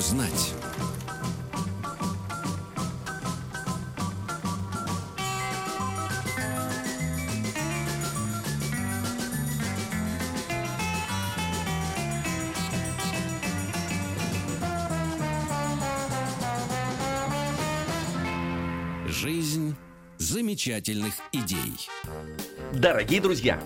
Знать. Жизнь замечательных идей. Дорогие друзья,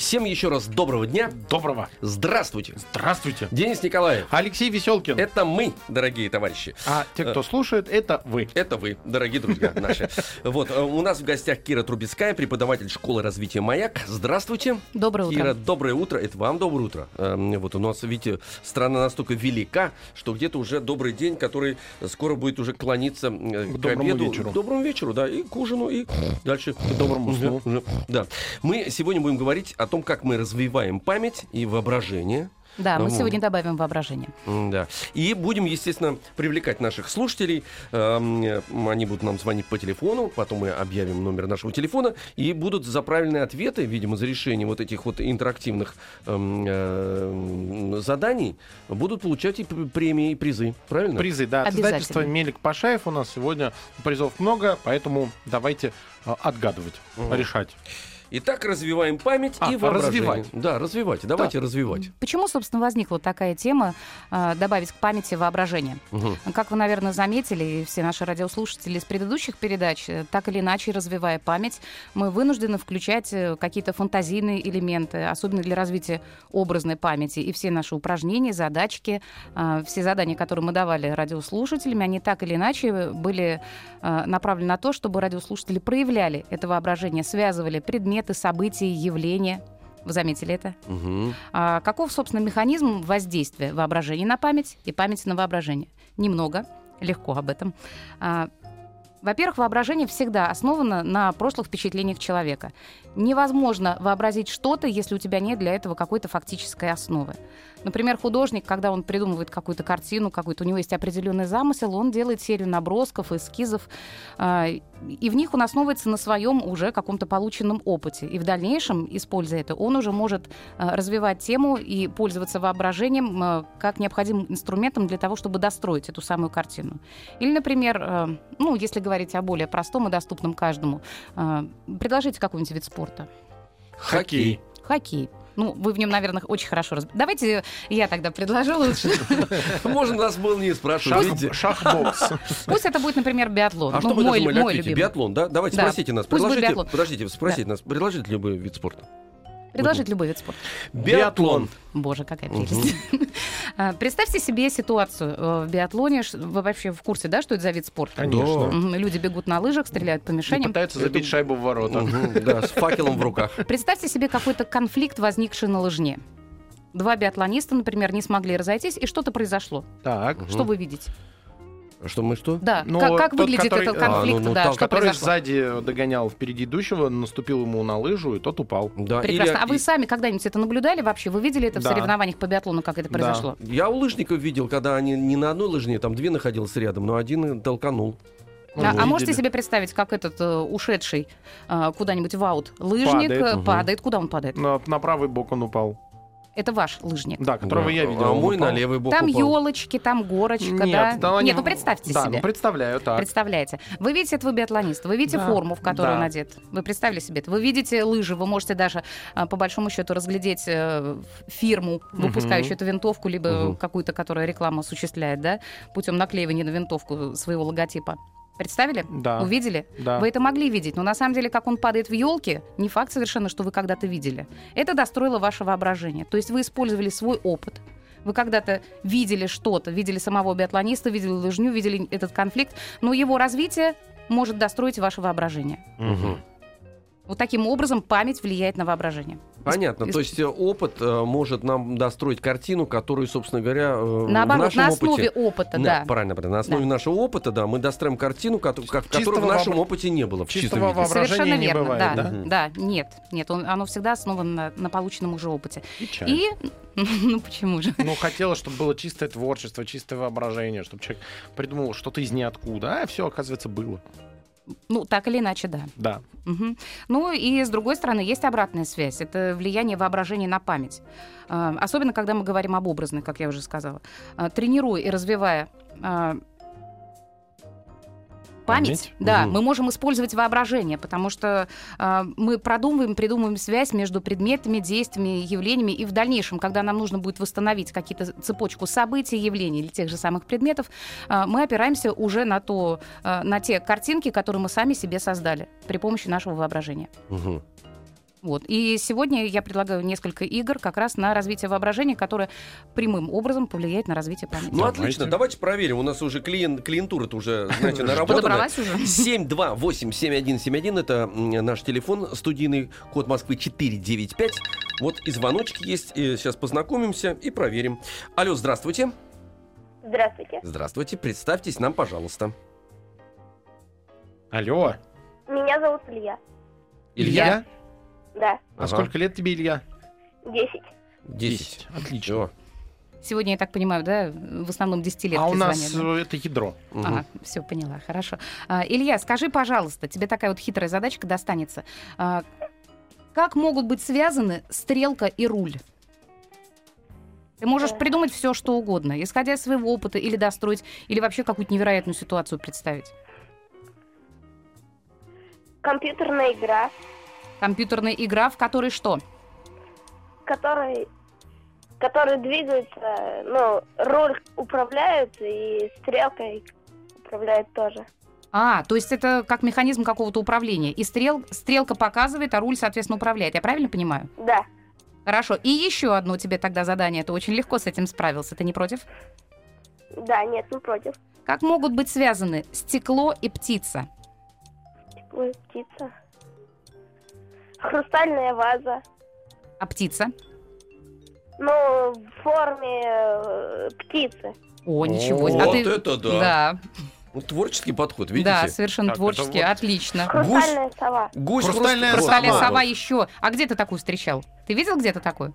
всем еще раз доброго дня. Доброго. Здравствуйте. Здравствуйте. Денис Николаев. Алексей Веселкин. Это мы, дорогие товарищи. А те, кто слушает, это вы. Это вы, дорогие друзья наши. Вот, э, у нас в гостях Кира Трубецкая, преподаватель школы развития «Маяк». Здравствуйте. Доброе утро. Кира, доброе утро. Это вам доброе утро. Эм, Вот у нас, видите, страна настолько велика, что где-то уже добрый день, который скоро будет уже клониться э, К к, доброму обеду. вечеру. К доброму вечеру, да, и к ужину, и дальше к доброму сну. Да. Мы сегодня будем говорить о том, как мы развиваем память и воображение. Да, мы Вот. сегодня добавим воображение. Да. И будем, естественно, привлекать наших слушателей. Эм, э, Они будут нам звонить по телефону, потом мы объявим номер нашего телефона, и будут за правильные ответы, видимо, за решение вот этих вот интерактивных эм, э, заданий, будут получать и премии, и призы. Правильно? Призы, да, Обязательно. Мелик Пашаев у нас сегодня призов много, поэтому давайте а, отгадывать, Мгм. решать. Итак, развиваем память А, и воображение. развивать. Да, развивайте. Давайте развивать. Почему, собственно, возникла такая тема э, добавить к памяти воображение? Мгм. Как вы, наверное, заметили, и все наши радиослушатели из предыдущих передач, э, так или иначе, развивая память, мы вынуждены включать э, какие-то фантазийные элементы, особенно для развития образной памяти. И все наши упражнения, задачки, э, все задания, которые мы давали радиослушателям, они так или иначе были э, направлены на то, чтобы радиослушатели проявляли это воображение, связывали предметы, события, явления. Вы заметили это? Мгм. А каков, собственно, механизм воздействия воображения на память и памяти на воображение? Немного, легко об этом. А, Во-первых, воображение всегда основано на прошлых впечатлениях человека. Невозможно вообразить что-то, если у тебя нет для этого какой-то фактической основы. Например, художник, когда он придумывает какую-то картину, какой-то у него есть определенный замысел, он делает серию набросков, эскизов, а, и в них он основывается на своем уже каком-то полученном опыте. И в дальнейшем, используя это, он уже может а, развивать тему и пользоваться воображением а, как необходимым инструментом для того, чтобы достроить эту самую картину. Или, например, а, ну, если говорить о более простом и доступном каждому, а, предложите какой-нибудь вид спорта. Хоккей. Хоккей. Ну, вы в нем, наверное, очень хорошо разбираетесь. Давайте я тогда предложу лучше. Можно нас было не спрашивать. шахбокс. Пусть это будет, например, биатлон. А Ну, что вы думали. Биатлон, да? Давайте Да. спросите нас. Подождите, спросите нас. Предложите любой вид спорта. Предложить любой вид спорта. Биатлон. Боже, какая прелесть. А, Представьте себе ситуацию э, в биатлоне. Вы вообще в курсе, да, что это за вид спорта? Конечно. Люди бегут на лыжах, стреляют по И мишеням. пытаются забить шайбу в ворота. Мгм, Да, с факелом в руках. Представьте себе какой-то конфликт, возникший на лыжне. Два биатлониста, например, не смогли разойтись, и что-то произошло. Так. Что вы видите? Что мы что? Да, Ну, как, как тот, выглядит который- этот а, ну, конфликт, ну, да, там, что Который произошло? сзади догонял впереди идущего, наступил ему на лыжу, и тот упал. Да, Прекрасно. или- А вы сами когда-нибудь это наблюдали вообще? Вы видели это в Да. соревнованиях по биатлону, как это Да. произошло? Я у лыжников видел, когда они не на одной лыжне, там две находились рядом, но один толканул. А, Ну, а можете видели. себе представить, как этот э, ушедший э, куда-нибудь в аут лыжник Падает. э, Мгм. падает? Куда он падает? На, на правый бок он упал. Это ваш лыжник. Да, которого Да. я видел. А мой упал. на левый бок Там упал. елочки, там горочка, Нет, да? там они- Нет, ну представьте Да, себе. ну представляю, так. Представляете. Вы видите этого биатлониста, вы видите Да, форму, в которую да. он одет. Вы представили себе это. Вы видите лыжи, вы можете даже, а, по большому счету, разглядеть э, фирму, выпускающую Мгм. эту винтовку, либо Мгм. какую-то, которая рекламу осуществляет, да, путем наклеивания на винтовку своего логотипа. Представили? Да. Увидели? Да. Вы это могли видеть, но на самом деле, как он падает в елке, не факт совершенно, что вы когда-то видели. Это достроило ваше воображение. То есть вы использовали свой опыт. Вы когда-то видели что-то, видели самого биатлониста, видели лыжню, видели этот конфликт, но его развитие может достроить ваше воображение. Мгм. Вот таким образом память влияет на воображение. Понятно. Из- То есть э, опыт э, может нам достроить картину, которую, собственно говоря, э, в Наоборот, нашем на основе опыте... опыта, На- да. Правильно, правильно. На основе Да. нашего опыта, да, мы достроим картину, кото- как- которой в нашем вообра- опыте не было. В чистом Чистого виде. воображения Совершенно не верно, бывает, да, да? да, нет, нет, он- оно всегда основано на, на полученном уже опыте. Печально. И, ну почему же? Ну, хотелось, чтобы было чистое творчество, чистое воображение, чтобы человек придумал что-то из ниоткуда. А все, оказывается, было. Ну, так или иначе, да. Да. Мгм. Ну и с другой стороны, есть обратная связь. Это влияние воображения на память. А, Особенно, когда мы говорим об образной, как я уже сказала. А, Тренируя и развивая а, память, Память? да, Мгм. мы можем использовать воображение, потому что а, мы продумываем, придумываем связь между предметами, действиями, явлениями, и в дальнейшем, когда нам нужно будет восстановить какие-то цепочку событий, явлений или тех же самых предметов, а, мы опираемся уже на, то, а, на те картинки, которые мы сами себе создали при помощи нашего воображения. Мгм. Вот. И сегодня я предлагаю несколько игр как раз на развитие воображения, которое прямым образом повлияет на развитие памяти. Ну, отлично. Давайте проверим. У нас уже клиент, клиентура-то уже, знаете, наработана. Уже? 728-7171 это наш телефон студийный, код Москвы 495. Вот и звоночки есть. И сейчас познакомимся и проверим. Алло, здравствуйте. Здравствуйте. Здравствуйте. Представьтесь нам, пожалуйста. Алло. Меня зовут Илья. Илья? Да, А Ага. сколько лет тебе, Илья? 10. 10. Отлично. Всё. Сегодня, я так понимаю, да, в основном десятилетки А у нас звонят, да? э, это ядро. Мгм. Ага, все поняла, хорошо. А, Илья, скажи, пожалуйста, тебе такая вот хитрая задачка достанется. А, как могут быть связаны стрелка и руль? Ты можешь Э. придумать все, что угодно, исходя из своего опыта, или достроить, или вообще какую-то невероятную ситуацию представить. Компьютерная игра, Компьютерная игра, в которой что? который, который двигается, ну, руль управляет и стрелкой управляет тоже. А, то есть это как механизм какого-то управления. И стрел, стрелка показывает, а руль, соответственно, управляет. Я правильно понимаю? Да, Хорошо. И еще одно тебе тогда задание. Ты очень легко с этим справился. Ты не против? да, нет, не против. Как могут быть связаны стекло и птица? Ой, птица. Хрустальная ваза. А птица? Ну, в форме э, птицы. О, ничего. Вот а ты... это да. Да, Ну, творческий подход, видите? да, совершенно Так, это творчески. вот- Отлично. Хрустальная сова. Гусь Хрустальная хруст- Хрустальная сова. сова еще. А где ты такую встречал? Ты видел где-то такую?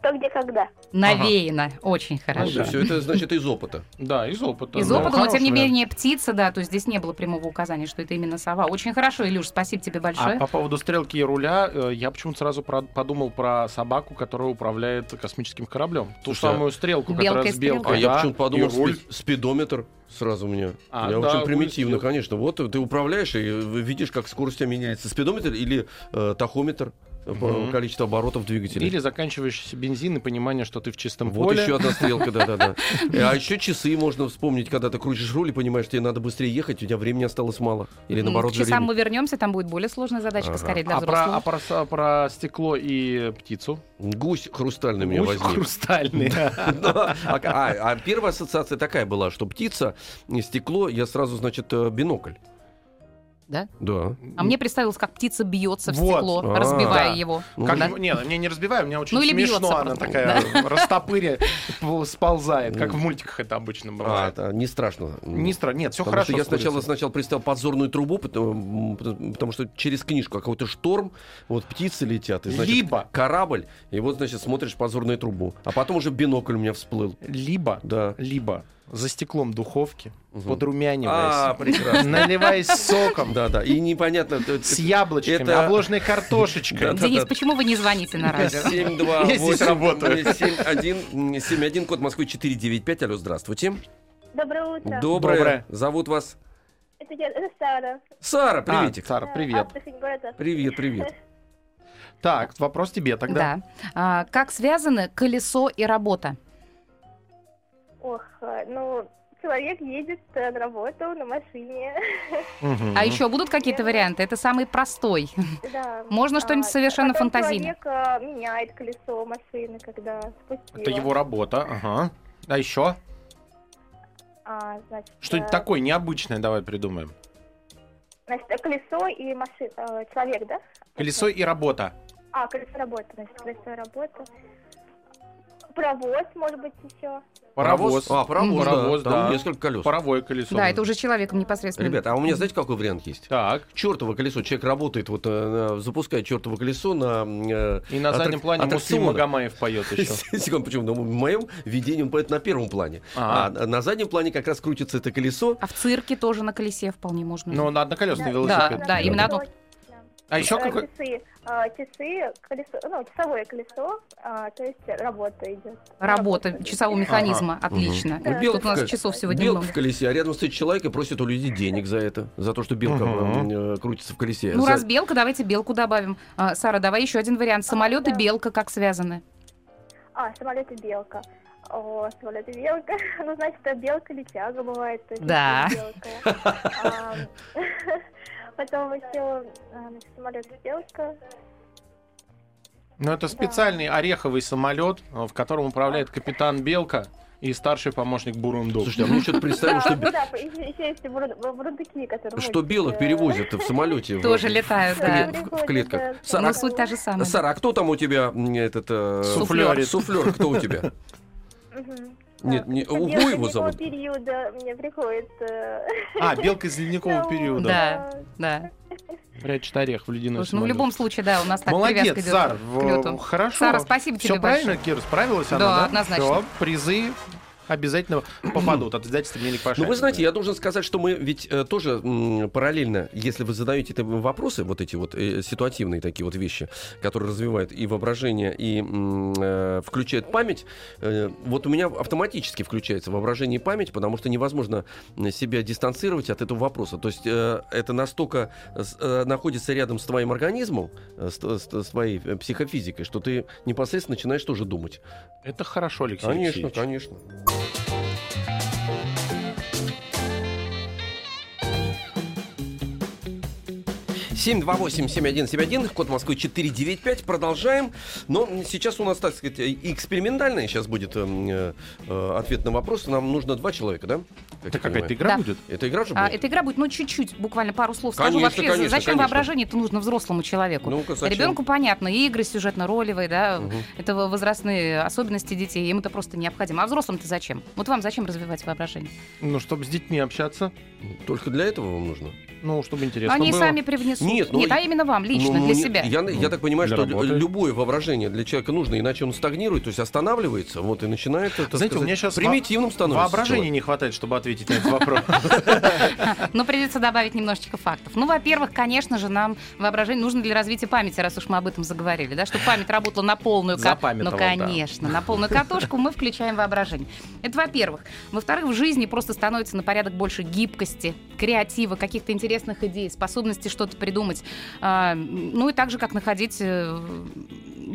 Что, где, когда. Навеяно. Очень Ну, хорошо. да, все это, значит, из опыта. Да, из опыта. Из Ну, опыта, но тем не менее птица, да, то есть здесь не было прямого указания, что это именно сова. Очень хорошо, Илюш, спасибо тебе большое. А по поводу стрелки и руля, э, я почему-то сразу про- подумал про собаку, которая управляет космическим кораблем. Ту Слушай, а- самую стрелку, Белка которая с белкой. А я почему-то подумал, руль. спидометр сразу у меня. А, я да, очень примитивно, спид- конечно. Вот ты управляешь и видишь, как скорость у тебя меняется. Спидометр или э, тахометр, по Мгм. количеству оборотов двигателя. Или заканчивающийся бензин и понимание, что ты в чистом Вот поле. еще одна стрелка, да-да-да. А еще часы можно вспомнить, когда ты крутишь руль и понимаешь, тебе надо быстрее ехать, у тебя времени осталось мало. Или наоборот, К часам мы вернемся, там будет более сложная задачка, Ага. скорее для А про, взрослого. а про стекло и птицу? Гусь хрустальный меня Гусь возьми. хрустальный. А, а- а первая ассоциация такая была, что птица, и стекло, я сразу, значит, э, бинокль. Да? Да. А мне представилось, как птица бьется в Вот. стекло, А, разбивая да. его. Ну, Как, Да? Не, не, не разбиваю, у меня очень Ну, или смешно, бьется она просто. такая растопыря п- сползает, как Ну. в мультиках это обычно А, бывает. это не страшно. Не стра... Нет, все Потому хорошо. я сначала, сначала представил подзорную трубу, потому, потому что через книжку какой-то шторм, вот птицы летят, и, значит, Либо, корабль, и вот, значит, смотришь подзорную трубу. А потом уже бинокль у меня всплыл. либо, Да. либо за стеклом духовки. А, подрумяниваясь, прекрасно. наливаясь соком, Да, да. И непонятно. с яблочками, Это- обложенной картошечкой. Да, Денис, почему вы не звоните на радио? 7, 2, Я здесь работаю. 71, 71, код Москвы 495. Алло, здравствуйте. Доброе утро. Доброе. Доброе. Зовут вас? Это, я- это Сара. Сара, А, приветик. Сара, привет. Привет, привет. Так, вопрос тебе тогда. Да. А, как связаны колесо и работа? Ох, э, ну, человек едет э, на работу на машине. А еще будут какие-то варианты? Это самый простой. Да. Можно что-нибудь совершенно потом фантазийное. человек э, меняет колесо машины, когда спустила. Это его работа, ага. А еще? А, значит, Что-нибудь такое необычное давай придумаем. Значит, колесо и машина, человек, да? Колесо и работа. А, колесо работы, значит, колесо и работа. Паровоз, может быть, еще. Паровоз. А, паровоз, да. Паровоз, Там да. несколько колес. Паровое колесо. Да, это уже человеком непосредственно. Ребята, а у меня знаете, какой вариант есть? Так. Чертово колесо. Человек работает, вот э, запускает чертово колесо на... э, И на заднем аттрак- плане Муслим аттракциона. Магомаев поет еще. Секунду, почему? Ну, в моем видении он поет на первом плане. Ага. А на заднем плане как раз крутится это колесо. А в цирке тоже на колесе вполне можно. Ну, на одноколесный Да, велосипед. да, именно одно. Да. А еще Э, какой? Часы, а, часы, колесо, ну, часовое колесо, а, то есть работа идет. Работа часового механизма. Отлично. Ну, белка Тут у нас часов сегодня белка много. в колесе, а рядом стоит человек и просит у людей денег за это. За то, что белка э, крутится в колесе. Ну, За- раз белка, давайте белку добавим. А, Сара, давай еще один вариант. Самолет и да. белка как связаны? А, самолет и белка. О, самолет и белка. Ну, значит, это белка или тяга бывает. то есть Да. белка. А, Потом еще самолет и белка. Ну, это специальный ореховый самолет, э, в котором управляет капитан Белка и старший помощник Бурундук. Слушайте, а мне что-то представилось, Да, что, ну да, которые... что белок э, перевозят в самолете. Тоже летают, в, да. в клетках. Да. Сара, Но суть та же самая. Сара, а кто там у тебя этот э, Суфлёрит. Суфлер, кто у тебя? Нет, не- Угу его зовут. периода мне приходится... А, Белка из ледникового периода. Да, да. Прячет орех в ледяной Слушай, ну в любом случае, да, у нас так Молодец, привязка идет Сар, к в- лёту. хорошо. Сара, спасибо тебе Все правильно, большое. Кира, справилась она, Да, да? однозначно. Всё, призы обязательно попадут от издательства «Мельник Ну, Пашаев». вы знаете, я должен сказать, что мы ведь э, тоже м, параллельно, если вы задаете это вопросы, вот эти вот э, ситуативные такие вот вещи, которые развивают и воображение, и м, э, включают память, э, вот у меня автоматически включается воображение и память, потому что невозможно себя дистанцировать от этого вопроса. То есть э, это настолько с- э, находится рядом с твоим организмом, э, с, с- с твоей э, психофизикой, что ты непосредственно начинаешь тоже думать. Это хорошо, Алексей Конечно, Алексеевич. конечно. you 728-7171, код Москвы 495. Продолжаем. Но сейчас у нас, так сказать, экспериментальный сейчас будет эм, э, э, ответ на вопрос. Нам нужно два человека, да? Как это какая-то игра да. будет? Это игра же а, будет? А, это игра будет, ну, чуть-чуть, буквально пару слов конечно, скажу. Вообще, конечно, зачем конечно. воображение это нужно взрослому человеку? Ну Ребенку понятно, и игры сюжетно-ролевые, да, угу. это возрастные особенности детей, им это просто необходимо. А взрослым-то зачем? Вот вам зачем развивать воображение? Ну, чтобы с детьми общаться. Только для этого вам нужно? Ну, чтобы интересно Они было. сами привнесут. Не нет, ну, а именно вам, лично, Ну, для мне- себя. Я, я так понимаю, для что работы. любое воображение для человека нужно, иначе он стагнирует, то есть останавливается, вот и начинает, так Знаете, у сказать, меня сейчас примитивным становится. Воображения человек. не хватает, чтобы ответить на этот вопрос. Но придется добавить немножечко фактов. Ну, во-первых, конечно же, нам воображение нужно для развития памяти, раз уж мы об этом заговорили, да, чтобы память работала на полную катушку. Ну, конечно, на полную катушку мы включаем воображение. Это во-первых. Во-вторых, в жизни просто становится на порядок больше гибкости, креатива, каких-то интересных идей, способности что-то придумать. А, ну и так же, как находить э,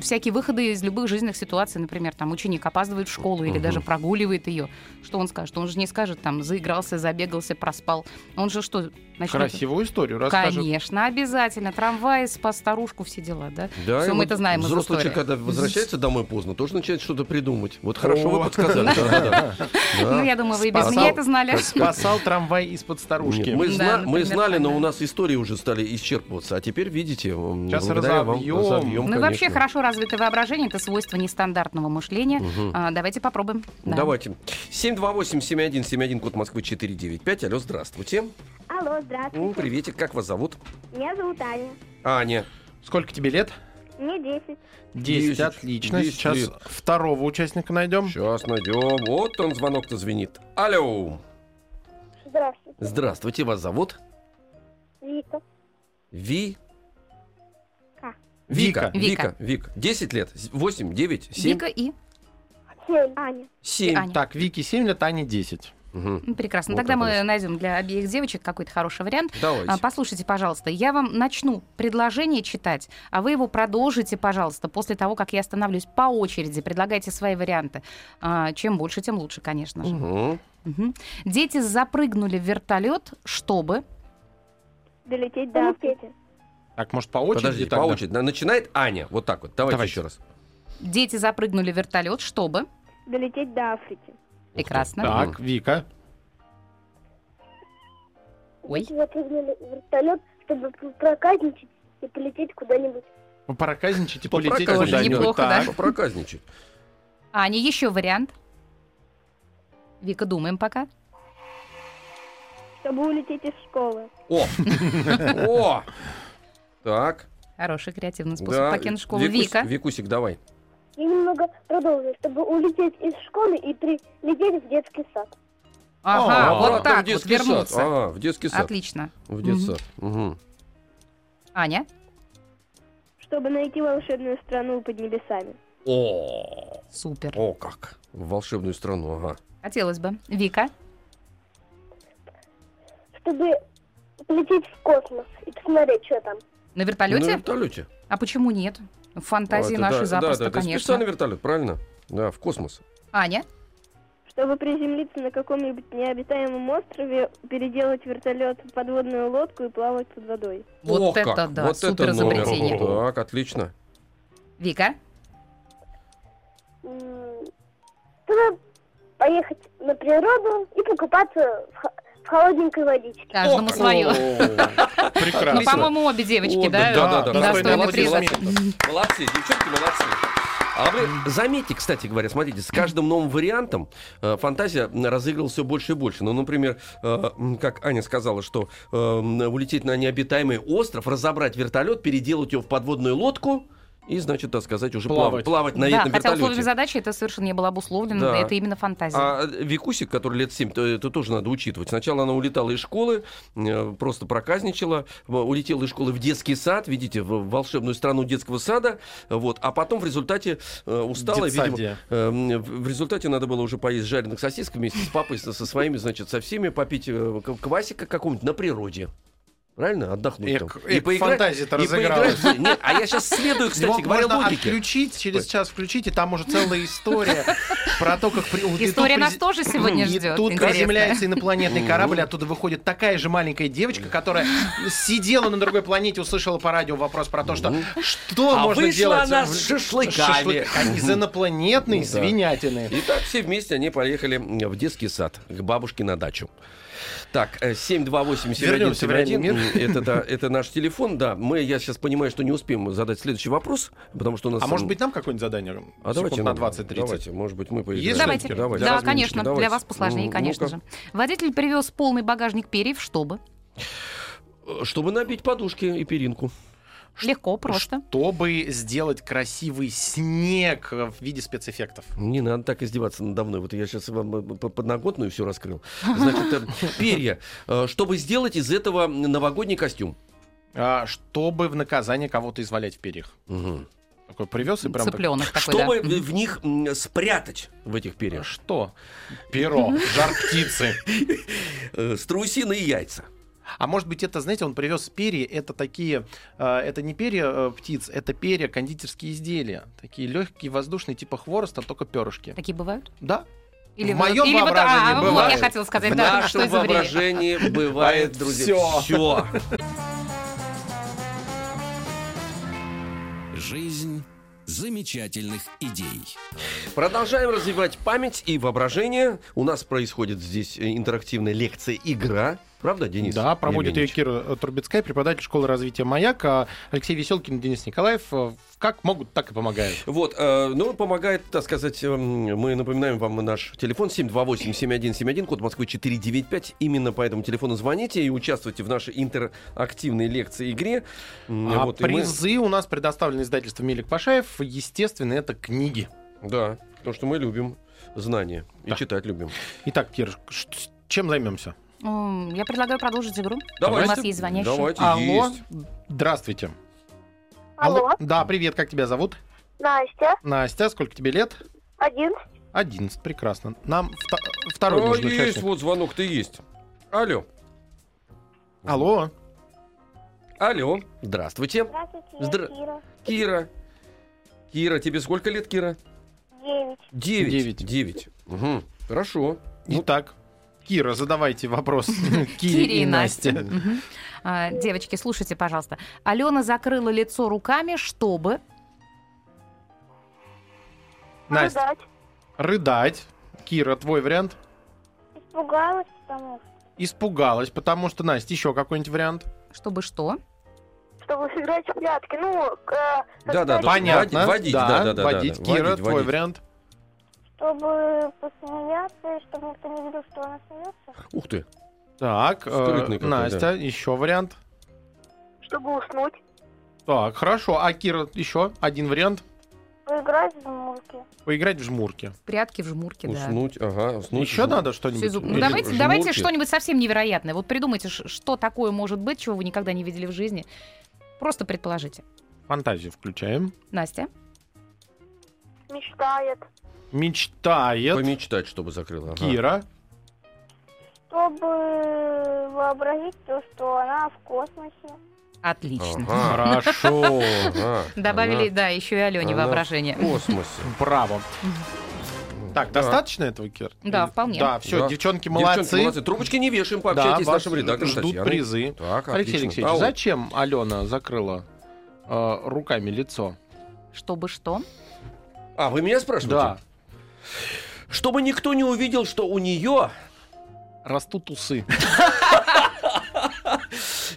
всякие выходы из любых жизненных ситуаций. Например, там ученик опаздывает в школу или Мгм. даже прогуливает ее. Что он скажет? Он же не скажет, там, заигрался, забегался, проспал. Он же что, начнет... Красивую историю расскажет. Конечно, обязательно. Трамвай, спас старушку, все дела, да? Да, Всё и мы это знаем из Взрослый человек, когда возвращается домой поздно, тоже начинает что-то придумать. Вот хорошо вы подсказали. Ну, я думаю, вы и без меня это знали. Спасал трамвай из-под старушки. Мы, мы знали, но у нас истории уже стали исчерпываться. А теперь, видите, Сейчас разовьем. разовьем, Ну вообще хорошо развитое воображение это свойство нестандартного мышления. Мгм. А, давайте попробуем. Да. Давайте. 728-7171, код Москвы 495. Алло, здравствуйте. Алло, Ну, здравствуйте. приветик, как вас зовут? Меня зовут Аня. Аня. Сколько тебе лет? Мне 10. 10, Десять. отлично. Десять Сейчас лет. второго участника найдем. Сейчас найдем. Вот он, звонок-то звенит. Алло. Здравствуйте. Здравствуйте, вас зовут? Вика. Ви... Ка. Вика. Вика. Вика. Вика. 10 лет. 8, 9, 7, Вика и... Семь. Аня. 7. Аня. Так, Вики 7 лет, Ане 10. Мгм. Ну, Прекрасно. Вот Тогда мы нас. найдем для обеих девочек какой-то хороший вариант. Давайте. А, Послушайте, пожалуйста, я вам начну предложение читать, а вы его продолжите, пожалуйста, после того, как я остановлюсь по очереди. Предлагайте свои варианты. А, Чем больше, тем лучше, конечно же. Мгм. Мгм. Дети запрыгнули в вертолет, чтобы... Долететь до Африки. Так, может, по очереди Подождите, по тогда? очереди. На- Начинает Аня. Вот так вот. Давайте, Давайте. еще раз. Дети запрыгнули в вертолет, чтобы... Долететь до Африки. Прекрасно. Так, Вика. Ой. Вот возьмем вертолет, чтобы проказничать и полететь куда-нибудь. Попроказничать и полететь куда-нибудь. Неплохо, Так. да? Проказничать. Аня, еще вариант. Вика, думаем пока. Чтобы улететь из школы. О! О! Так. Хороший креативный способ Да. покинуть школу. Викусь- Вика. Викусик, давай. Я немного продолжу, чтобы улететь из школы и прилететь в детский сад. Ага, вот А, там так вот детский сад. вернуться. А, в детский сад. Отлично. В детский сад. Мгм. Аня? Чтобы найти волшебную страну под небесами. О, Супер. о, как. В волшебную страну, ага. Хотелось бы. Вика? Чтобы полететь в космос и посмотреть, что там. На На вертолете? вертолете. А почему нет? В фантазии А, это нашей да, запросто, да, да, это конечно. специальный вертолет, правильно? Да, в космос. Аня? Чтобы приземлиться на каком-нибудь необитаемом острове, переделать вертолет в подводную лодку и плавать под водой. Вот Ох это как, да, вот это супер номер. изобретение. Так, отлично. Вика? Чтобы поехать на природу и покупаться в, х- в холодненькой водичке. Каждому свое. О, Ну, Прекрасно. по-моему, обе девочки, да? да, да, да, молодцы, девчонки, молодцы. А вы заметьте, кстати говоря, смотрите, с каждым новым вариантом э, фантазия разыгрывалась все больше и больше. Ну, например, э, как Аня сказала, что э, улететь на необитаемый остров, разобрать вертолет, переделать его в подводную лодку и, значит, так сказать, уже плавать, Плавать. плавать на, Да, на хотя вертолете. задачи это совершенно не было обусловлено, Да. это именно фантазия. А Викусик, который лет 7, то это тоже надо учитывать. Сначала она улетала из школы, э, просто проказничала, улетела из школы в детский сад, видите, в волшебную страну детского сада, вот, а потом в результате э, устала, видимо, Детсадия. э, м, в результате надо было уже поесть жареных сосисок вместе с папой, со, своими, значит, со всеми, попить э, квасика какого-нибудь на природе. Правильно? Отдохнуть Эк- там. эк, фантазия-то и разыгралась. поиграть. Нет, а я сейчас следую, кстати говоря, можно логике. отключить, через час включить, и там уже целая история про то, как... История нас тоже сегодня ждет. тут приземляется инопланетный корабль, оттуда выходит такая же маленькая девочка, которая сидела на другой планете, услышала по радио вопрос про то, что что А можно делать она с шашлыками. шашлык- а из инопланетной Ну свинятины. И так все вместе они поехали в детский сад к бабушке на дачу. Так, э, 728 Вернемся в реальный мир. это, да, это наш телефон, да. Мы, я сейчас понимаю, что не успеем задать следующий вопрос, потому что у нас... А может быть нам какое-нибудь задание? а Секунд давайте, на нам- 20-30. Давайте, может быть, мы поиграем. Есть Давайте. Давайте. Да, конечно, для давайте. вас посложнее, Ну, конечно же. Водитель привез полный багажник перьев, чтобы Э, Чтобы набить подушки и перинку. Легко, просто. Чтобы сделать красивый снег в виде спецэффектов. Не надо так издеваться надо мной. Вот я сейчас вам э, подноготную все раскрыл. Значит, э, перья. Э, Чтобы сделать из этого новогодний костюм. А, чтобы в наказание кого-то извалять в перьях. Мгм. Такой привез и прям... так- Цыпленок такой, да. Чтобы в в них спрятать в этих перьях Что? Перо, жар птицы. страусиные яйца. А может быть, это, знаете, он привез перья, это такие, э, это не перья э, птиц, это перья кондитерские изделия. Такие легкие, воздушные, типа хвороста, только перышки. Такие бывают? Да. Или в моем или вот- воображении а, вот бывает. я хотела сказать, В да, нашем что изобрели. воображении бывает, друзья, все. Жизнь замечательных идей. Продолжаем развивать память и воображение. У нас происходит здесь э, интерактивная лекция «Игра». Правда, Денис? Да, проводит ее Евгеньевич? Кира э, Турбецкая, преподаватель школы развития «Маяк», а Алексей Веселкин, Денис Николаев. э, Как могут, так и помогают. Вот, э, ну, помогает, так сказать, эм, мы напоминаем вам наш телефон 728-7171, код Москвы 495. Именно по этому телефону звоните и участвуйте в нашей интерактивной лекции игре. А вот, и мы- призы у нас предоставлены издательством Мелик Пашаев. Естественно, это книги. Да, потому что мы любим знания и Да. читать любим. Итак, Кир, чем займемся? Я предлагаю продолжить игру. Давайте. У нас есть звонящий. Давайте, Алло, есть. здравствуйте. Алло, Да, привет, как тебя зовут? Настя, Настя, сколько тебе лет? один. 11, прекрасно. Нам вто- второй О, нужен есть, участник. вот звонок-то есть. Алло. Алло, Алло. Здравствуйте. Здравствуйте, я Здра- Кира. Кира. Кира, тебе сколько лет, Кира? Девять. Девять. Девять. Девять. Угу. Хорошо. итак, Кира, задавайте вопрос Кире и Насте. А, Девочки, слушайте, пожалуйста. Алена закрыла лицо руками, чтобы... Настя, Рыдать. рыдать. Кира, твой вариант? Испугалась, потому что Испугалась, потому что, Настя, еще какой-нибудь вариант? Чтобы что? Чтобы сыграть в прятки. Ну, к- Да, да, да. Понятно. водить, да, да, да, да, водить. да. Кира, Водить, твой водить. вариант. Чтобы посмеяться, и чтобы никто не видел, что она смеется. Ух ты. Так, э, Скрытный какой, Настя, еще вариант. Чтобы уснуть. Так, хорошо. А Кира, еще один вариант. Поиграть в мурки. Поиграть в жмурки. В прятки, в жмурки, да. Уснуть, ага, уснуть. еще жму- надо что-нибудь? Из- Ну, Или- давайте, жмурки. давайте что-нибудь совсем невероятное. Вот придумайте, ш- что такое может быть, чего вы никогда не видели в жизни. Просто предположите. Фантазию включаем. Настя? Мечтает. Мечтает. Помечтать, чтобы закрыла. ага. Кира. Чтобы вообразить то, что она в космосе. Отлично. Ага, Хорошо. ага. Добавили, Она да, еще и Алене она воображение. В космосе. Браво. Так, Да. достаточно этого, Кир? Да, Или- вполне. Да, все, Да. девчонки Девчонки, молодцы. молодцы. Трубочки не вешаем, Да, пообщайтесь с вас нашим редактором ждут Татьяной. призы. Так, Алексей отлично. Алексеевич, А вот. зачем Алена закрыла э, руками лицо? Чтобы что? А, вы меня спрашиваете? Да, Чтобы никто не увидел, что у нее... растут усы.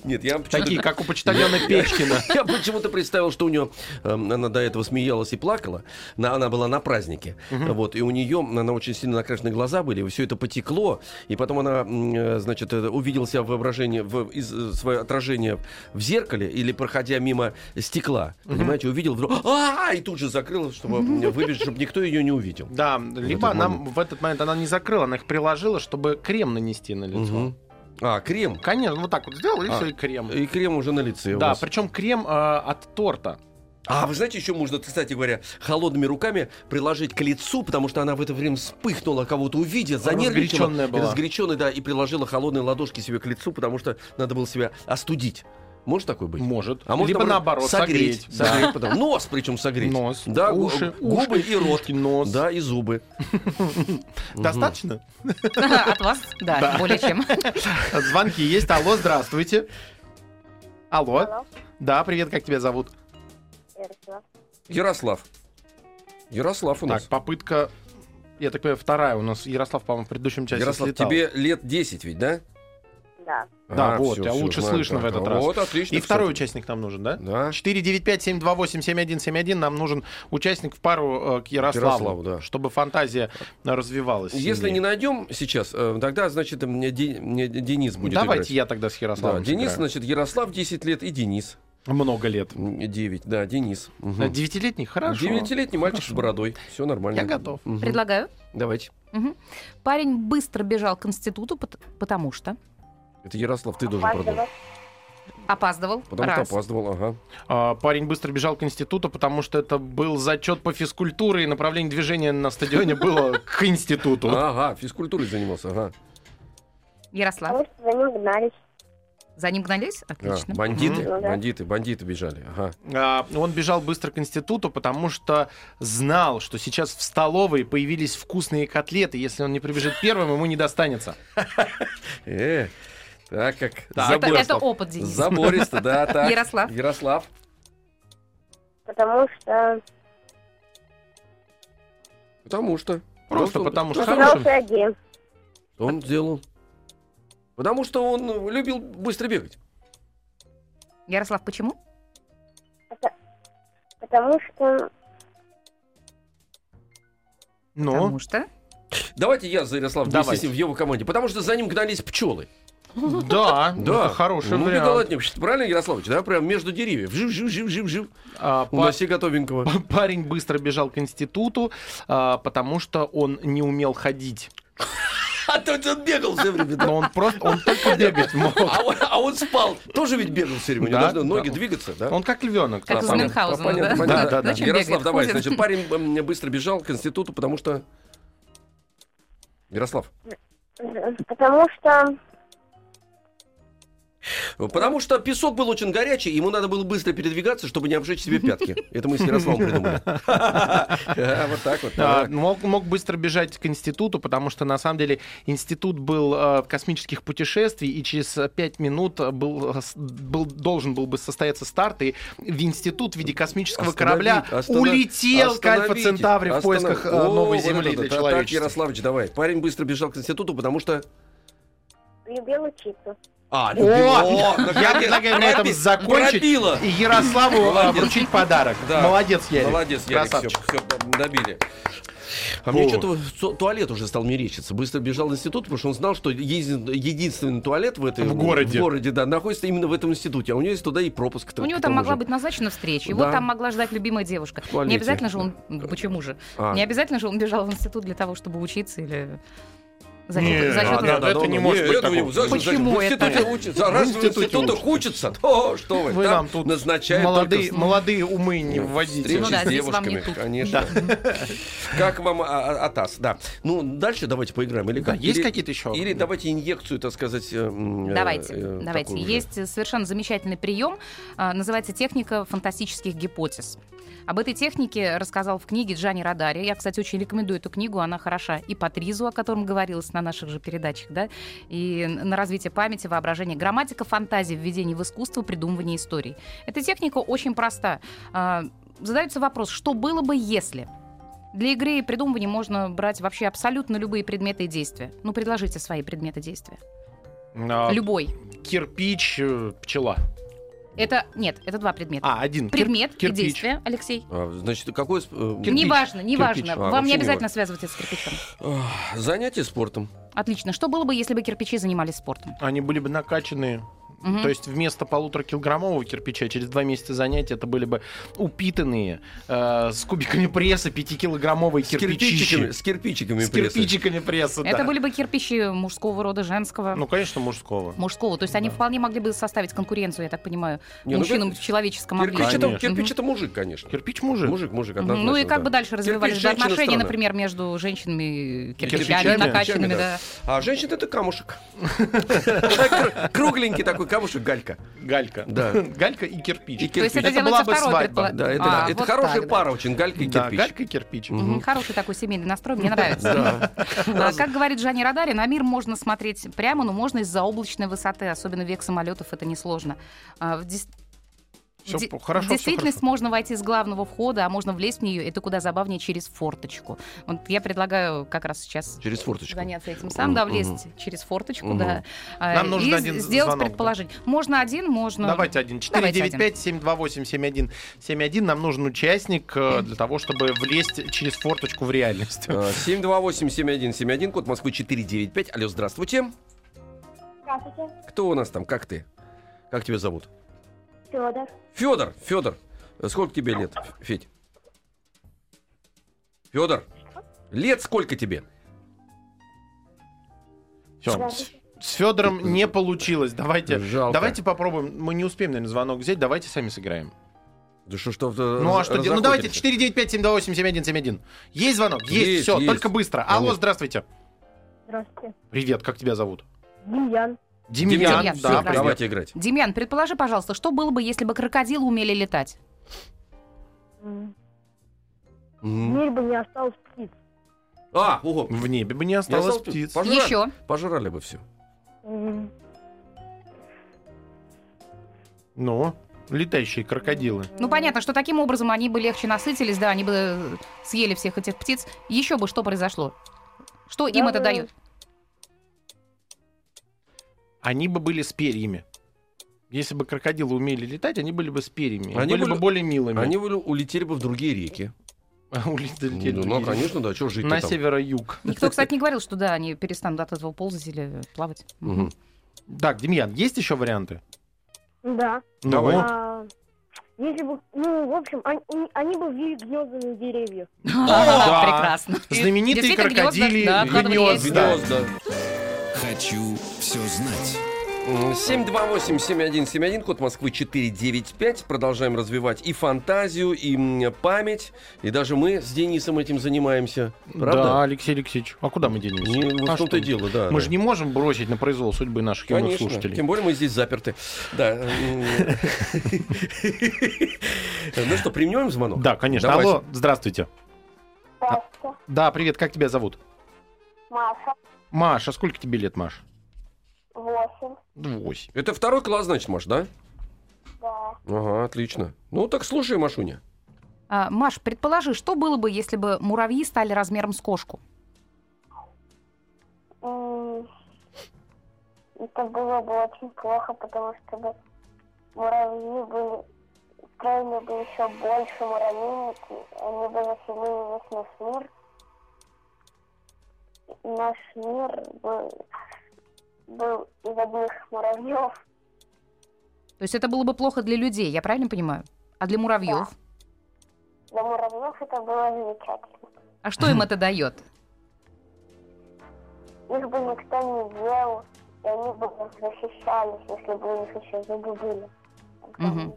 Нет, я. Такие, как у почтальона Печкина. Я почему-то представил, что у нее эм, она до этого смеялась и плакала. На- она была на празднике. Вот, и у нее она очень сильно накрашены глаза были, все это потекло. И потом она, э, значит, э, увидела себя в воображении, в, из, э, свое отражение в зеркале или проходя мимо стекла. Понимаете, увидел вдруг. А, и тут же закрыла, чтобы выбежать, чтобы никто ее не увидел. Да, либо она момент. в этот момент она не закрыла, она их приложила, чтобы крем нанести на лицо. А, крем. Конечно, вот так вот сделал, и А, все, и крем. И крем уже на лице Да, причем крем э, от торта. А вы знаете, еще можно, кстати говоря, холодными руками приложить к лицу, потому что она в это время вспыхнула, кого-то увидела, занервничала. Разгоряченная была. Разгоряченная, да, и приложила холодные ладошки себе к лицу, потому что надо было себя остудить. Может такое быть? Может. А может, либо наоборот, согреть. согреть. Согреть потом. Нос причем согреть. Нос, Да, уши, губы ушки, и рот. ушки, нос. Да, и зубы. Достаточно? От вас? Да, более чем. Звонки есть. Алло, здравствуйте. Алло. Алло. Да, привет, как тебя зовут? Ярослав. Ярослав. Ярослав у нас. Так, попытка... Я так понимаю, вторая у нас. Ярослав, по-моему, в предыдущем часе Ярослав, слетал. тебе лет 10 ведь, да? Да. Да, вот, всё, тебя лучше знаю, слышно в так. этот раз. Вот, отлично. И второй кстати. участник нам нужен, да? Да. 495-728-7171. Нам нужен участник в пару э, к Ярославу, Ярославу, да. чтобы фантазия развивалась. Если не сильнее. найдем сейчас, э, тогда, значит, мне Де- мне Денис будет Давайте играть. я тогда с Да, Ярославом Денис, сыграю. значит, Ярослав 10 лет и Денис Много лет. 9. Да, Денис. Э, Девятилетний? Хорошо. Девятилетний мальчик с бородой. Все нормально. Я готов. Мгм. Предлагаю. Давайте. Мгм. Парень быстро бежал к институту, пот- потому что Это Ярослав, ты должен продолжить. Опаздывал. Потому Раз. что опаздывал, ага. А, Парень быстро бежал к институту, потому что это был зачет по физкультуре, и направление движения на стадионе было к институту. Ага, физкультурой занимался, ага. Ярослав. Потому что за ним гнались. За ним гнались? А, Отлично. бандиты, Мгм. Ну да. бандиты, бандиты бежали, ага. А, Он бежал быстро к институту, потому что знал, что сейчас в столовой появились вкусные котлеты. Если он не прибежит первым, ему не достанется. Так как Так. Это, это опыт, Денис. Забористо, да, так. Ярослав. Ярослав. Потому что Потому что. Просто потому что Что хороший. игрался один. он сделал? Потому что он любил быстро бегать. Ярослав, почему? Потому что Ну, Потому что... Давайте я за Ярослав Давайте. в его команде. Потому что за ним гнались пчелы. да, это хороший ну, бегал от вариант. них. Правильно, Ярославович? Да, прям между деревьев. Жив, жив, жив, жив, жив. А, У па- нас все готовенького. Парень быстро бежал к институту, а, потому что он не умел ходить. А то он бегал все время. да. Но он просто, он только бегать мог. А он, а он спал. Тоже ведь бегал все время. Да, должны ноги да. двигаться, да? Он как львенок. Как А. Мюнхгаузена, Понятно, да? понятно. Да, да, да. Зачем Ярослав, бегает? давай. Ходит. Значит, парень быстро бежал к институту, потому что... Ярослав. потому что Потому что песок был очень горячий, ему надо было быстро передвигаться, чтобы не обжечь себе пятки. Это мы с Ярославом придумали. А, Вот так вот. А, мог, быстро бежать к институту, потому что на самом деле институт был э, космических путешествий, и через пять минут должен был бы состояться старт, и в институт в виде космического корабля улетел к Альфа Центавре в поисках О, новой Земли для да. Так, человечества. Ярославович, давай. Парень быстро бежал к институту, потому что... любил учиться. А, О, я предлагаю на этом закончить пробила. и Ярославу а, Молодец. вручить подарок. Да. Молодец, Ярик. Молодец, Ярик, все, Красавчик. добили. А мне что-то ту- туалет уже стал мерещиться. Быстро бежал в институт, потому что он знал, что еди- единственный туалет в, этой, В городе. в городе да, находится именно в этом институте. А у него есть туда и пропуск. У него там могла быть назначена встреча, его Да. там могла ждать любимая девушка. Не обязательно же он... Почему же? А. Не обязательно же он бежал в институт для того, чтобы учиться или... За Не, счет, за счет а, этого. да, да, это не может быть такого. зачем- Почему зачем? это? В институте учатся. Раз в институте институтах учатся, то что вы, Вы там нам тут назначают молодые, только молодые умы не вводите. встречи Ну да, с девушками, конечно. Как вам а, а, АТАС? Да. Ну, дальше давайте поиграем. Или как? есть какие-то еще? Или давайте инъекцию, так сказать. э, э, Давайте, э, давайте. Есть совершенно замечательный прием, а, называется техника фантастических гипотез. Об этой технике рассказал в книге Джани Радари. Я, кстати, очень рекомендую эту книгу. Она хороша и по тризу, о котором говорилось на наших же передачах, да, и на развитие памяти, воображения. Грамматика фантазии, введение в искусство, придумывание историй. Эта техника очень проста. А, Задается вопрос, что было бы, если... Для игры и придумывания можно брать вообще абсолютно любые предметы и действия. Ну, предложите свои предметы действия. А, Любой. Кирпич, э, пчела. Это нет, это два предмета. А, один. Кир- Предмет и кирпич. действие, Алексей. А, Значит, какой... э, Кирпич. Неважно, неважно. Кирпич. А, Вам не обязательно важно. связывать это с кирпичом. Занятие спортом. Отлично. Что было бы, если бы кирпичи занимались спортом? Они были бы накачанные. Мгм. То есть вместо полутора килограммового кирпича через два месяца занятий это были бы упитанные э, с кубиками пресса пятикилограммовые С кирпичики. с кирпичиками С пресса. кирпичиками пресса, Это да. были бы кирпичи мужского рода, женского. Ну, конечно, мужского. Мужского. То есть они вполне могли бы составить конкуренцию, я так понимаю, Не, ну, мужчинам кир- в человеческом Кирпич, обличии. это, кирпич это мужик, конечно. Кирпич мужик. Мужик, мужик, однозначно. Ну и как да. бы дальше развивались Кирпич, отношения, страна. например, между женщинами кирпичами, Кирпичами, накачанными, кирпичами, да. А женщина это камушек. Кр- Кругленький такой камушек, галька. Галька. Да. Галька и кирпич. И То есть кирпич. это, Это была бы свадьба. предполож- Да, это, А, это вот хорошая так, пара очень, галька и Да, кирпич. галька и кирпич. да. Мгм, Хороший такой семейный настрой, мне нравится. А, Как говорит Жанни Радари, на мир можно смотреть прямо, но можно из-за облачной высоты, особенно век самолетов, это несложно. А, В Всё Ди- хорошо, в действительность хорошо. можно войти с главного входа, а можно влезть в нее. Это куда забавнее через форточку. Вот я предлагаю как раз сейчас Через форточку. заняться этим сам, да, влезть через форточку, Мгм. да. а, Нам нужен и один сделать звонок, да. предположение. Можно один, можно... Давайте один. Давайте 495-728-7171. Нам нужен участник э, для того, чтобы влезть через форточку в реальность. А, 728-7171, код Москвы 495. Алло, здравствуйте. Здравствуйте, Кто у нас там? Как ты? Как тебя зовут? Федор. Федор, Федор. Сколько тебе лет, Федь? Федор, лет сколько тебе? Всё. С- Федором не получилось. Давайте, Жалко. давайте попробуем. Мы не успеем, наверное, звонок взять. Давайте сами сыграем. Да что, что Ну а что делать? Ну давайте 495-728-7171. Есть звонок? Есть, Есть, все, есть. только быстро. Алло, здравствуйте. Здравствуйте. Привет, как тебя зовут? Демьян. Демьян. Демьян, да, привет. Давайте играть. Демьян, предположи, пожалуйста, что было бы, если бы крокодилы умели летать? М, В М. мире бы не осталось птиц. А, ого. В небе бы не Не осталось осталось птиц. Пожрали, Еще. Пожрали бы все. М, Ну, летающие крокодилы. Ну, понятно, что таким образом они бы легче насытились, да, они бы съели всех этих птиц. Еще бы что произошло? Что им Я это бы- дает? Они бы были с перьями. Если бы крокодилы умели летать, они были бы с перьями. Они были бы были- более милыми. Они уле- улетели бы в другие реки. улетели. Ну, ну, конечно, да, что жить На северо-юг. Никто, кстати, не говорил, что да, они перестанут от этого ползать или плавать. Мгм. Так, Демьян, есть еще варианты? Да. Ну, Давай. А, если бы, ну, в общем, они, они бы ввели гнезда на деревьях. да. Прекрасно. Знаменитые крокодили гнезда. Хочу все знать. М, 728-7171, код Москвы 495. Продолжаем развивать и фантазию, и память. И даже мы с Денисом этим занимаемся. Правда? Да, Алексей Алексеевич. А куда мы денемся? Не, вот А что? дело, да. Мы да. же не можем бросить на произвол судьбы наших юных Конечно. слушателей. Тем более мы здесь заперты. Да. м. Ну что, примем звонок? Да, конечно. Алло, здравствуйте. Здравствуйте. Да, привет, как тебя зовут? Маша. Маша, сколько тебе лет, Маш? Восемь. Восемь. Это второй класс, значит, Маш, да? Да. Ага, отлично. Ну так слушай, Машуня. А, Маш, предположи, что было бы, если бы муравьи стали размером с кошку? Это было бы очень плохо, потому что бы муравьи были строили бы еще больше муравейники, они бы заселили весь наш мир. Наш мир бы был из одних муравьев. То есть это было бы плохо для людей, я правильно понимаю? А для муравьев? Для муравьев это было замечательно. А что им это дает? Их бы никто не ел, и они бы защищались, если бы у них еще зубы были. Мгм.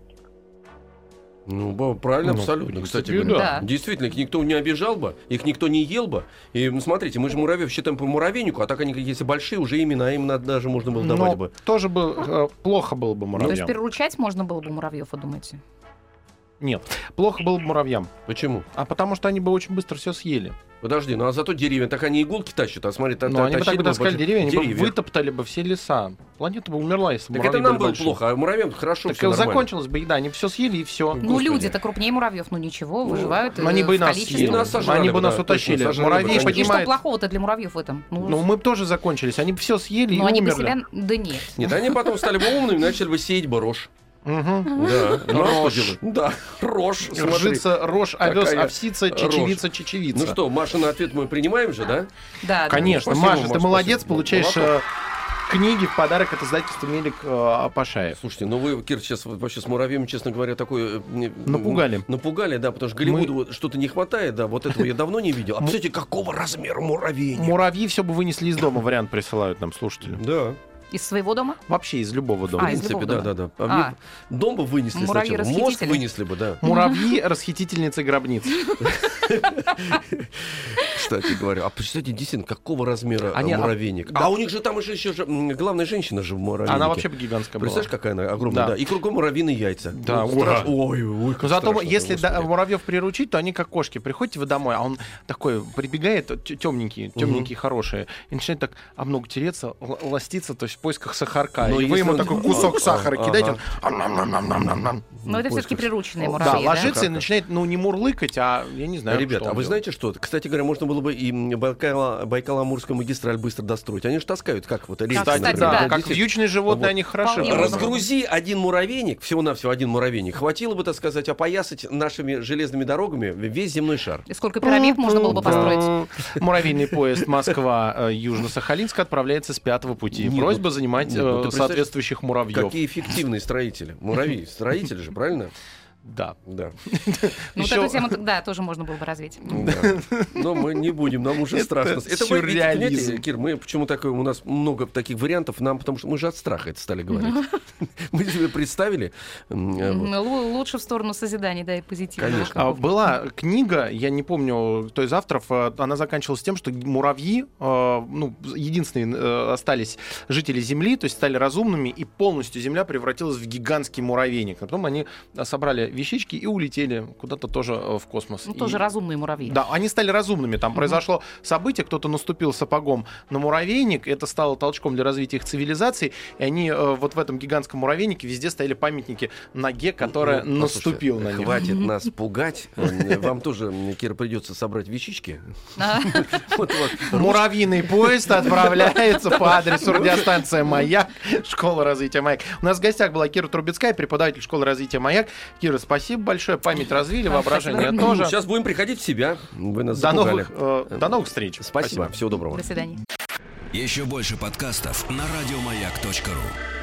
Ну, правильно, Ну, абсолютно. в Кстати говоря, да. действительно, их никто не обижал бы, их никто не ел бы. И м, смотрите, мы же муравьев считаем по муравейнику, а так они, если большие, уже имена им надо, даже можно было давать Но бы. тоже бы э, плохо было бы То есть переручать можно было бы муравьев, вы думаете? Нет, плохо было бы муравьям. Почему? А потому что они бы очень быстро все съели. Подожди, ну а зато деревья, так они иголки тащат, а смотри, та- Но та- они бы так бы таскали деревья, они бы деревьев. вытоптали бы все леса. Планета бы умерла, если бы Так это муравьи нам было большие. плохо, а муравьям хорошо Так всё нормально. закончилась бы еда, они все съели и все. Ну, Господи. люди-то крупнее муравьев, ну ничего, выживают Но они бы и нас съели. И нас сожрали Они бы бы, нас да, утащили. точно, сожрали бы, конечно. И что плохого-то для муравьев в этом? Ну, Ну, мы бы тоже закончились. Они бы все съели ну, и они бы умерли. себя... Да нет. Нет, они потом стали бы умными, начали бы сеять бы Мгм. Да. Рожь. Да, рожь. Ржица, рожь, овес, Какая овсица, чечевица, чечевица. Ну что, Маша, на ответ мы принимаем же, да? Да, да. Конечно, Спасибо, Маша, Маш, ты молодец, получаешь э, книги в подарок от издательства Мелик э, Пашаев. Слушайте, ну вы, Кир, сейчас вообще с муравьем, честно говоря, такое... э, не- Напугали. Напугали, да, потому что Голливуду вот что-то не хватает, да, вот этого я давно не видел. А представляете, какого размера муравей? Муравьи все бы вынесли из дома, вариант присылают нам слушатели. Да, Из своего дома? Вообще из любого дома. А, из принципе, любого да, дома. да, да. А А. Дом бы вынесли Муравьи сначала, мозг вынесли бы, да. Муравьи расхитительницы гробниц. Кстати говоря, а представьте, действительно, какого размера Они, а, а, муравейник? да. А у них же там еще, еще же, главная женщина же в муравейнике. Она вообще бы гигантская была. Представляешь, какая она огромная, Да. да. И кругом муравьиные яйца. Да, Ну, ура. страш- Ой, ой, как Но зато страшно, если да, муравьев приручить, то они как кошки. Приходите вы домой, а он такой прибегает, темненький, темненький, хороший, и начинает так об ногу тереться, ластиться, то есть в поисках сахарка. Но и вы ему он- такой кусок сахара а, кидаете, ага. он. Но это Поисках. все-таки прирученные муравьи, Да, да? ложится и начинает, ну, не мурлыкать, а я не знаю, Ребята, а вы делает. знаете что? Кстати говоря, можно было бы и Байкало-Амурскую магистраль быстро достроить. Они же таскают, как вот рельсы, Кстати, да, да. как вьючные животные, Вот. они хороши. Разгрузи один муравейник, всего-навсего один муравейник, хватило бы, так сказать, опоясать нашими железными дорогами весь земной шар. И сколько пирамид можно было бы построить? Муравейный поезд Москва-Южно-Сахалинск отправляется с пятого пути. Нет, Просьба ну, занимать нет, ну, э, соответствующих муравьев. Какие эффективные строители. Муравьи, строители же, правильно? Да. Да. Ну, вот эту тему, да, тоже можно было бы развить. Но мы не будем, нам уже Это страшно. ведь, сюрреализм. Кир, мы почему такое, у нас много таких вариантов, нам, потому что мы же от страха это стали говорить. Мы себе представили. э, Лучше в сторону созидания, да, и позитива. Конечно. А, Была книга, я не помню, кто из авторов, э, она заканчивалась тем, что муравьи, э, ну, единственные остались жители Земли, то есть стали разумными, и полностью Земля превратилась в гигантский муравейник. А потом они собрали вещички и улетели куда-то тоже э, в космос. Ну, И- тоже разумные муравьи. Да, они стали разумными. Там произошло событие, кто-то наступил сапогом на муравейник, это стало толчком для развития их цивилизации, и они э, вот в этом гигантском муравейнике везде стояли памятники ноге, которая Ну, наступила на них. Хватит нас пугать. Э, Вам тоже, Кира, придется собрать вещички. А. Муравьиный поезд отправляется по адресу радиостанция «Маяк», школа развития «Маяк». У нас в гостях была Кира Трубецкая, преподаватель школы развития «Маяк». Кира, спасибо большое, память развили, воображение спасибо. тоже. Сейчас будем приходить в себя. Вы нас До запугали. новых, э, до новых встреч. Спасибо. Всего доброго. До свидания. Еще больше подкастов на радиомаяк.ру.